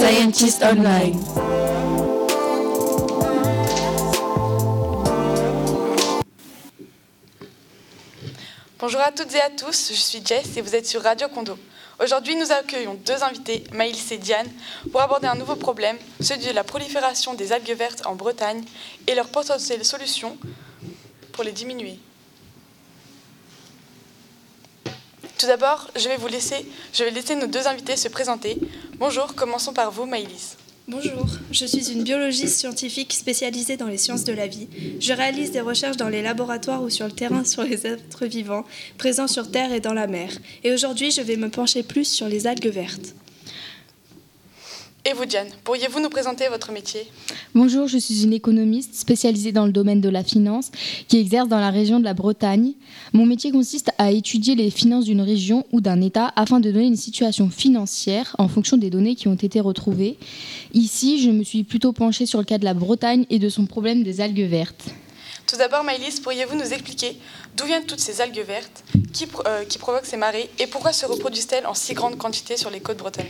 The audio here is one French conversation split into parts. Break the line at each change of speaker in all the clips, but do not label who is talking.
Scientist Online.
Bonjour à toutes et à tous, je suis Jess et vous êtes sur Radio Condo. Aujourd'hui, nous accueillons deux invités, Maïlis et Diane, pour aborder un nouveau problème, celui de la prolifération des algues vertes en Bretagne et leurs potentielles solutions pour les diminuer. Tout d'abord, je vais vous laisser, je vais laisser nos deux invités se présenter. Bonjour, commençons par vous, Maïlis.
Bonjour, je suis une biologiste scientifique spécialisée dans les sciences de la vie. Je réalise des recherches dans les laboratoires ou sur le terrain sur les êtres vivants présents sur Terre et dans la mer. Et aujourd'hui, je vais me pencher plus sur les algues vertes.
Et vous, Diane, pourriez-vous nous présenter votre métier?
Bonjour, je suis une économiste spécialisée dans le domaine de la finance qui exerce dans la région de la Bretagne. Mon métier consiste à étudier les finances d'une région ou d'un État afin de donner une situation financière en fonction des données qui ont été retrouvées. Ici, je me suis plutôt penchée sur le cas de la Bretagne et de son problème des algues vertes.
Tout d'abord, Maëlys, pourriez-vous nous expliquer d'où viennent toutes ces algues vertes? Qui, euh, qui provoquent ces marées et pourquoi se reproduisent-elles en si grande quantité sur les côtes bretonnes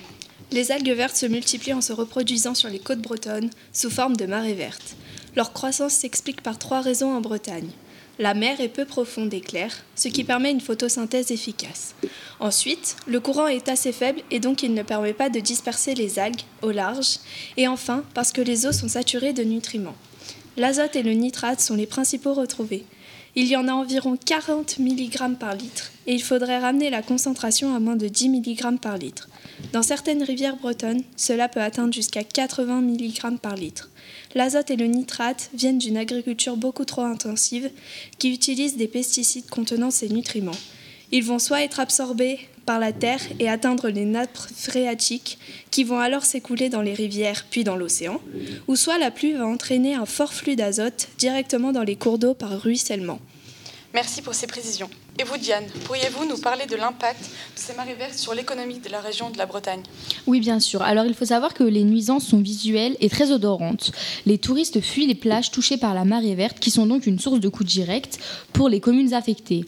les algues vertes se multiplient en se reproduisant sur les côtes bretonnes sous forme de marées vertes. Leur croissance s'explique par trois raisons en Bretagne. La mer est peu profonde et claire, ce qui permet une photosynthèse efficace. Ensuite, le courant est assez faible et donc il ne permet pas de disperser les algues au large. Et enfin, parce que les eaux sont saturées de nutriments. L'azote et le nitrate sont les principaux retrouvés. Il y en a environ 40 mg par litre et il faudrait ramener la concentration à moins de 10 mg par litre. Dans certaines rivières bretonnes, cela peut atteindre jusqu'à 80 mg par litre. L'azote et le nitrate viennent d'une agriculture beaucoup trop intensive qui utilise des pesticides contenant ces nutriments. Ils vont soit être absorbés par la terre et atteindre les nappes phréatiques qui vont alors s'écouler dans les rivières puis dans l'océan, ou soit la pluie va entraîner un fort flux d'azote directement dans les cours d'eau par ruissellement.
Merci pour ces précisions. Et vous, Diane, pourriez-vous nous parler de l'impact de ces marées vertes sur l'économie de la région de la Bretagne?
Oui, bien sûr. Alors, il faut savoir que les nuisances sont visuelles et très odorantes. Les touristes fuient les plages touchées par la marée verte, qui sont donc une source de coûts directs pour les communes affectées.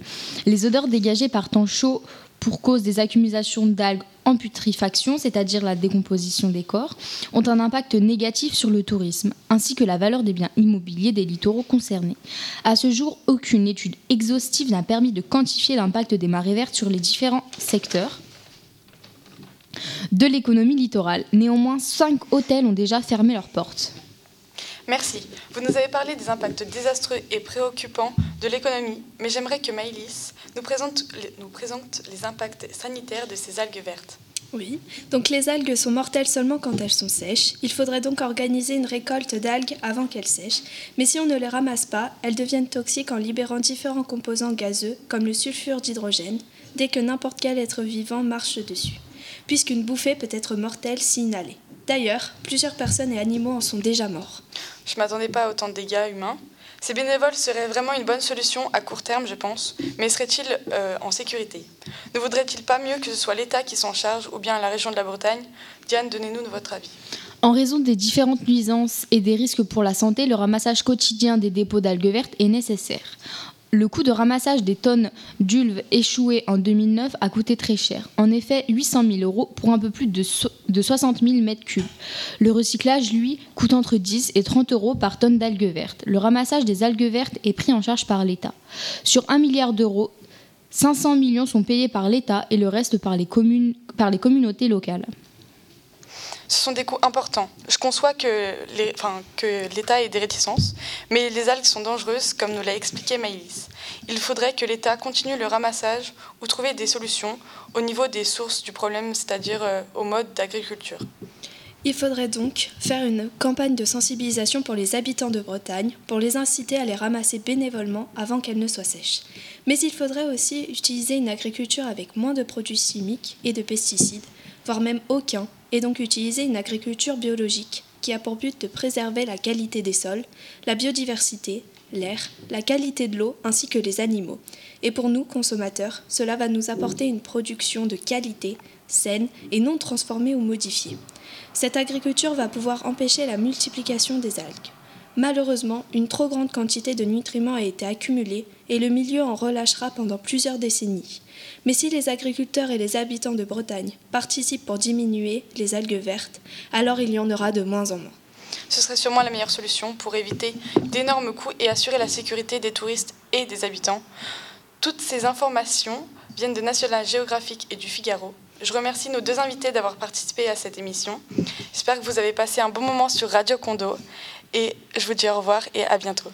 Les odeurs dégagées par temps chaud pour cause des accumulations d'algues en putréfaction, c'est-à-dire la décomposition des corps, ont un impact négatif sur le tourisme, ainsi que la valeur des biens immobiliers des littoraux concernés. À ce jour, aucune étude exhaustive n'a permis de quantifier l'impact des marées vertes sur les différents secteurs de l'économie littorale. Néanmoins, cinq hôtels ont déjà fermé leurs portes.
Merci. Vous nous avez parlé des impacts désastreux et préoccupants de l'économie, mais j'aimerais que Maïlis nous présente, les impacts sanitaires de ces algues vertes.
Oui, donc les algues sont mortelles seulement quand elles sont sèches. Il faudrait donc organiser une récolte d'algues avant qu'elles sèchent. Mais si on ne les ramasse pas, elles deviennent toxiques en libérant différents composants gazeux, comme le sulfure d'hydrogène, dès que n'importe quel être vivant marche dessus, puisqu'une bouffée peut être mortelle si inhalée. D'ailleurs, plusieurs personnes et animaux en sont déjà morts.
Je ne m'attendais pas à autant de dégâts humains. Ces bénévoles seraient vraiment une bonne solution à court terme, je pense, mais seraient-ils euh, en sécurité? Ne voudrait-il pas mieux que ce soit l'État qui s'en charge ou bien la région de la Bretagne? Diane, donnez-nous votre avis.
En raison des différentes nuisances et des risques pour la santé, le ramassage quotidien des dépôts d'algues vertes est nécessaire le coût de ramassage des tonnes d'ulves échouées en 2009 a coûté très cher. En effet, 800 000 euros pour un peu plus de, 60 000 mètres cubes. Le recyclage, lui, coûte entre 10 et 30 euros par tonne d'algues vertes. Le ramassage des algues vertes est pris en charge par l'État. Sur 1 milliard d'euros, 500 millions sont payés par l'État et le reste par les, communes, par les communautés locales
ce sont des coûts importants. Je conçois que l'État ait des réticences, mais les algues sont dangereuses, comme nous l'a expliqué Maïlis. Il faudrait que l'État continue le ramassage ou trouver des solutions au niveau des sources du problème, c'est-à-dire euh, au mode d'agriculture.
Il faudrait donc faire une campagne de sensibilisation pour les habitants de Bretagne, pour les inciter à les ramasser bénévolement avant qu'elles ne soient sèches. Mais il faudrait aussi utiliser une agriculture avec moins de produits chimiques et de pesticides, voire même aucun, et donc utiliser une agriculture biologique qui a pour but de préserver la qualité des sols, la biodiversité, l'air, la qualité de l'eau ainsi que les animaux. Et pour nous, consommateurs, cela va nous apporter une production de qualité, saine et non transformée ou modifiée. Cette agriculture va pouvoir empêcher la multiplication des algues. Malheureusement, une trop grande quantité de nutriments a été accumulée et le milieu en relâchera pendant plusieurs décennies. Mais si les agriculteurs et les habitants de Bretagne participent pour diminuer les algues vertes, alors il y en aura de moins en moins.
Ce serait sûrement la meilleure solution pour éviter d'énormes coûts et assurer la sécurité des touristes et des habitants. Toutes ces informations viennent de National Geographic et du Figaro. Je remercie nos deux invités d'avoir participé à cette émission. J'espère que vous avez passé un bon moment sur Radio Condo et je vous dis au revoir et à bientôt.